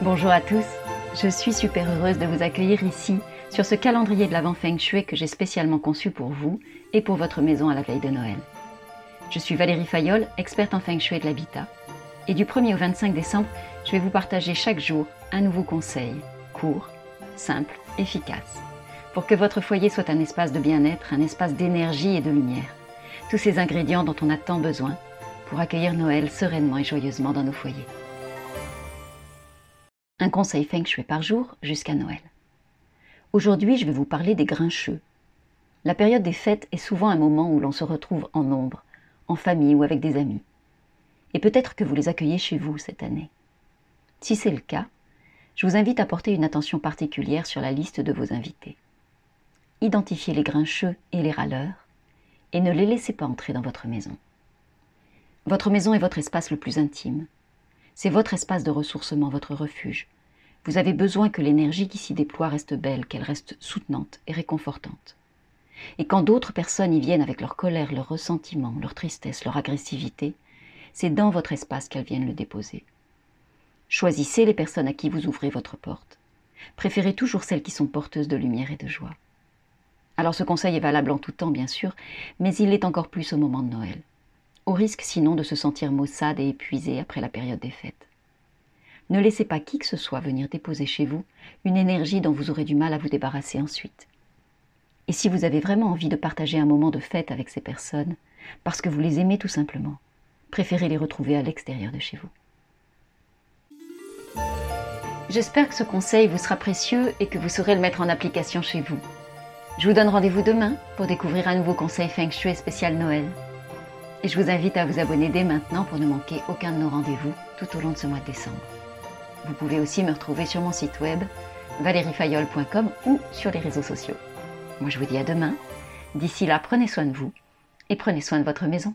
Bonjour à tous, je suis super heureuse de vous accueillir ici sur ce calendrier de l'Avent Feng Shui que j'ai spécialement conçu pour vous et pour votre maison à la veille de Noël. Je suis Valérie Fayolle, experte en Feng Shui de l'habitat, et du 1er au 25 décembre, je vais vous partager chaque jour un nouveau conseil, court, simple, efficace, pour que votre foyer soit un espace de bien-être, un espace d'énergie et de lumière. Tous ces ingrédients dont on a tant besoin pour accueillir Noël sereinement et joyeusement dans nos foyers. Un conseil Feng Shui par jour jusqu'à Noël. Aujourd'hui, je vais vous parler des grincheux. La période des fêtes est souvent un moment où l'on se retrouve en nombre, en famille ou avec des amis. Et peut-être que vous les accueillez chez vous cette année. Si c'est le cas, je vous invite à porter une attention particulière sur la liste de vos invités. Identifiez les grincheux et les râleurs et ne les laissez pas entrer dans votre maison. Votre maison est votre espace le plus intime. C'est votre espace de ressourcement, votre refuge. Vous avez besoin que l'énergie qui s'y déploie reste belle, qu'elle reste soutenante et réconfortante. Et quand d'autres personnes y viennent avec leur colère, leur ressentiment, leur tristesse, leur agressivité, c'est dans votre espace qu'elles viennent le déposer. Choisissez les personnes à qui vous ouvrez votre porte. Préférez toujours celles qui sont porteuses de lumière et de joie. Alors ce conseil est valable en tout temps, bien sûr, mais il l'est encore plus au moment de Noël au risque sinon de se sentir maussade et épuisée après la période des fêtes. Ne laissez pas qui que ce soit venir déposer chez vous une énergie dont vous aurez du mal à vous débarrasser ensuite. Et si vous avez vraiment envie de partager un moment de fête avec ces personnes, parce que vous les aimez tout simplement, préférez les retrouver à l'extérieur de chez vous. J'espère que ce conseil vous sera précieux et que vous saurez le mettre en application chez vous. Je vous donne rendez-vous demain pour découvrir un nouveau conseil Feng Shui spécial Noël. Et je vous invite à vous abonner dès maintenant pour ne manquer aucun de nos rendez-vous tout au long de ce mois de décembre. Vous pouvez aussi me retrouver sur mon site web valeriefayol.com ou sur les réseaux sociaux. Moi je vous dis à demain. D'ici là, prenez soin de vous et prenez soin de votre maison.